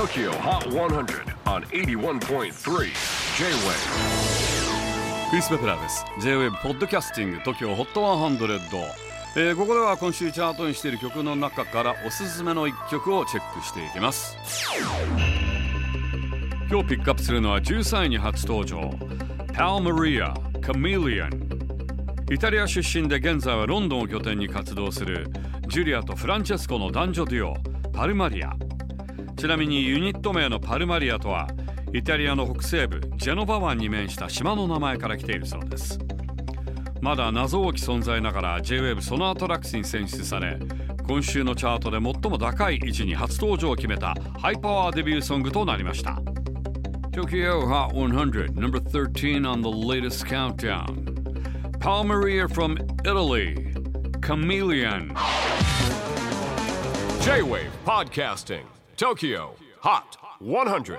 TOKYO HOT 100 on 81.3 J-WAVE クリス・ベプラーです。J-WAVE ポッドキャスティング TOKYO HOT 100、えー、ここでは今週チャートにしている曲の中からおすすめの一曲をチェックしていきます。今日ピックアップするのは13位に初登場。Pal Maria Chameleon イタリア出身で現在はロンドンを拠点に活動するジュリアとフランチェスコの男女デュオ Palmaria ちなみにユニット名の Palmaria とはイタリアの北西部ジェノバ湾に面した島の名前から来ているそうです。まだ謎多き存在ながら J-WAVE SONAR TRAX に選出され今週のチャートで最も高い位置に初登場を決めたハイパワーデビューソングとなりました。Tokyo Hot 100 number 13 on the latest countdown. Palmeria from Italy. Chameleon. J-WAVE PODCASTING. TOKYO HOT 100